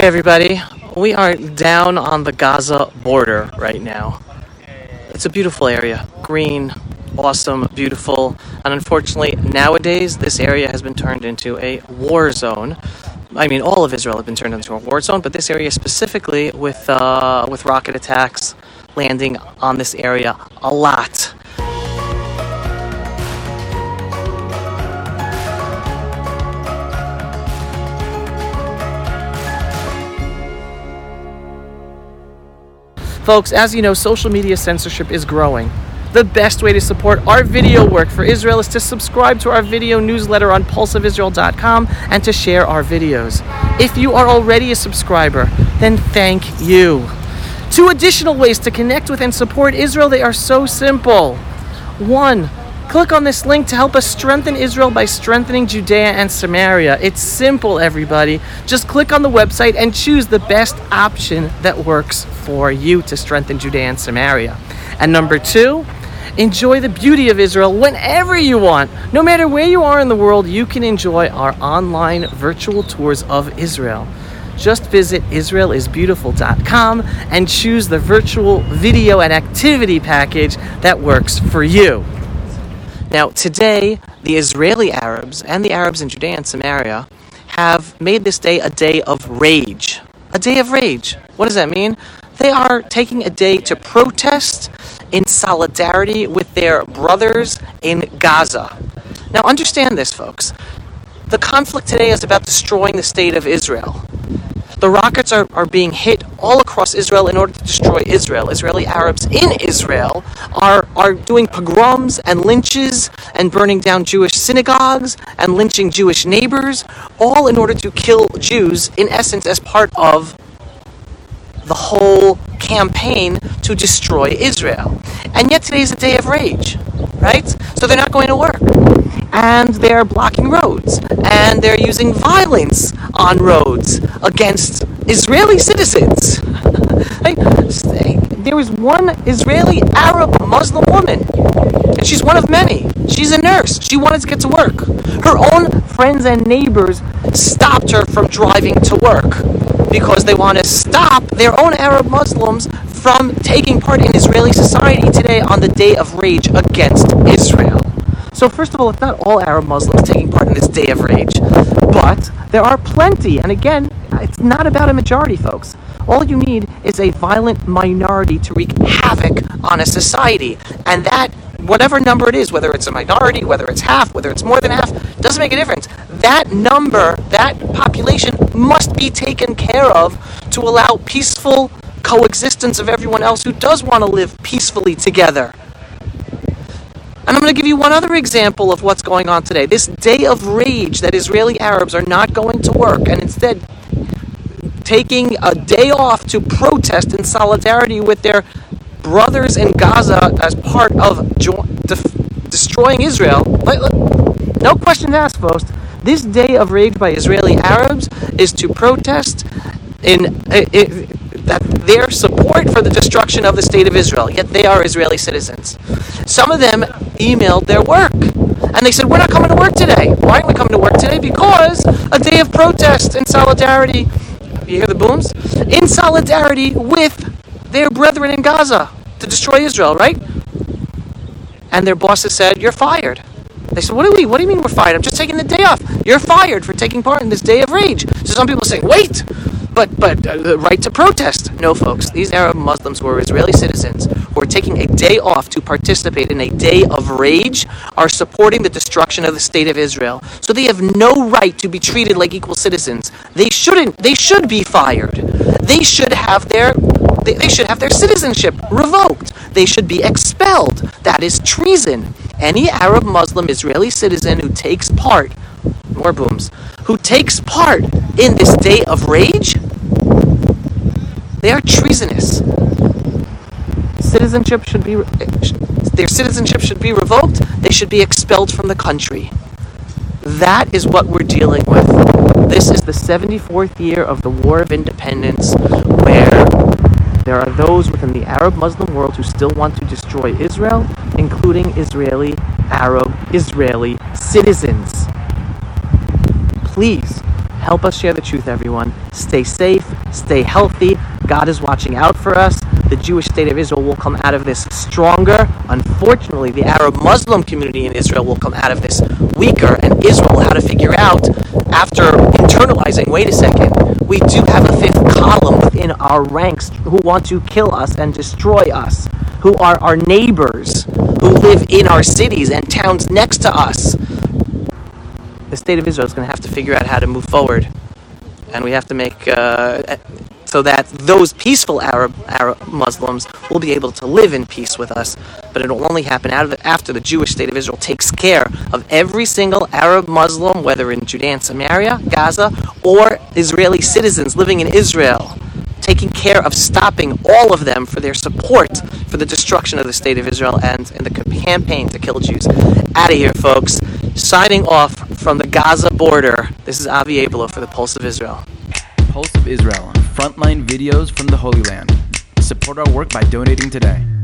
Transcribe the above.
Hey everybody, we are down on the Gaza border right now. It's a beautiful area. Green, awesome, beautiful. And unfortunately, nowadays, this area has been turned into a war zone. I mean, all of Israel has been turned into a war zone, but this area specifically, with, uh, with rocket attacks landing on this area a lot. Folks, as you know, social media censorship is growing. The best way to support our video work for Israel is to subscribe to our video newsletter on pulseofisrael.com and to share our videos. If you are already a subscriber, then thank you. Two additional ways to connect with and support Israel, they are so simple. One, click on this link to help us strengthen Israel by strengthening Judea and Samaria. It's simple, everybody. Just click on the website and choose the best option that works for you to strengthen Judea and Samaria. And number two, enjoy the beauty of Israel whenever you want. No matter where you are in the world, you can enjoy our online virtual tours of Israel. Just visit israelisbeautiful.com and choose the virtual video and activity package that works for you. Now, today, the Israeli Arabs and the Arabs in Judea and Samaria have made this day a day of rage. A day of rage. What does that mean? They are taking a day to protest in solidarity with their brothers in Gaza. Now, understand this, folks. The conflict today is about destroying the state of Israel. The rockets are, are being hit all across Israel in order to destroy Israel. Israeli Arabs in Israel are, are doing pogroms and lynches and burning down Jewish synagogues and lynching Jewish neighbors, all in order to kill Jews, in essence, as part of the whole campaign to destroy Israel. And yet today is a day of rage, right? So they're not going to work. And they're blocking roads. And they're using violence on roads against Israeli citizens. there was one Israeli Arab Muslim woman, and she's one of many. She's a nurse. She wanted to get to work. Her own friends and neighbors stopped her from driving to work because they want to stop their own Arab Muslims from taking part in Israeli society today on the day of rage against Israel. So, first of all, it's not all Arab Muslims taking part in this day of rage, but there are plenty. And again, it's not about a majority, folks. All you need is a violent minority to wreak havoc on a society. And that, whatever number it is, whether it's a minority, whether it's half, whether it's more than half, doesn't make a difference. That number, that population must be taken care of to allow peaceful coexistence of everyone else who does want to live peacefully together. And I'm going to give you one other example of what's going on today. This day of rage that Israeli Arabs are not going to work and instead taking a day off to protest in solidarity with their brothers in Gaza as part of jo- def- destroying Israel. No questions asked, folks. This day of rage by Israeli Arabs is to protest in, in that their support for the destruction of the state of Israel. Yet they are Israeli citizens. Some of them emailed their work. And they said, We're not coming to work today. Why aren't we coming to work today? Because a day of protest in solidarity you hear the booms? In solidarity with their brethren in Gaza to destroy Israel, right? And their bosses said, You're fired. They said, What do we what do you mean we're fired? I'm just taking the day off. You're fired for taking part in this day of rage. So some people say, Wait, but but uh, the right to protest. No, folks. These Arab Muslims who are Israeli citizens who are taking a day off to participate in a day of rage are supporting the destruction of the state of Israel. So they have no right to be treated like equal citizens. They shouldn't. They should be fired. They should have their they, they should have their citizenship revoked. They should be expelled. That is treason. Any Arab Muslim Israeli citizen who takes part more booms, who takes part in this day of rage, they are treasonous. Citizenship should be their citizenship should be revoked. They should be expelled from the country. That is what we're dealing with. This is the 74th year of the War of Independence, where there are those within the Arab Muslim world who still want to destroy Israel, including Israeli Arab Israeli citizens please Help us share the truth, everyone. Stay safe, stay healthy. God is watching out for us. The Jewish state of Israel will come out of this stronger. Unfortunately, the Arab Muslim community in Israel will come out of this weaker, and Israel will have to figure out, after internalizing, wait a second, we do have a fifth column within our ranks who want to kill us and destroy us, who are our neighbors, who live in our cities and towns next to us. The state of Israel is going to have to figure out how to move forward, and we have to make uh, so that those peaceful Arab Arab Muslims will be able to live in peace with us. But it will only happen the, after the Jewish state of Israel takes care of every single Arab Muslim, whether in Judea and Samaria, Gaza, or Israeli citizens living in Israel, taking care of stopping all of them for their support for the destruction of the state of Israel and in the campaign to kill Jews. Out of here, folks. Signing off from the Gaza border. This is Avi Abelow for the Pulse of Israel. Pulse of Israel, frontline videos from the Holy Land. Support our work by donating today.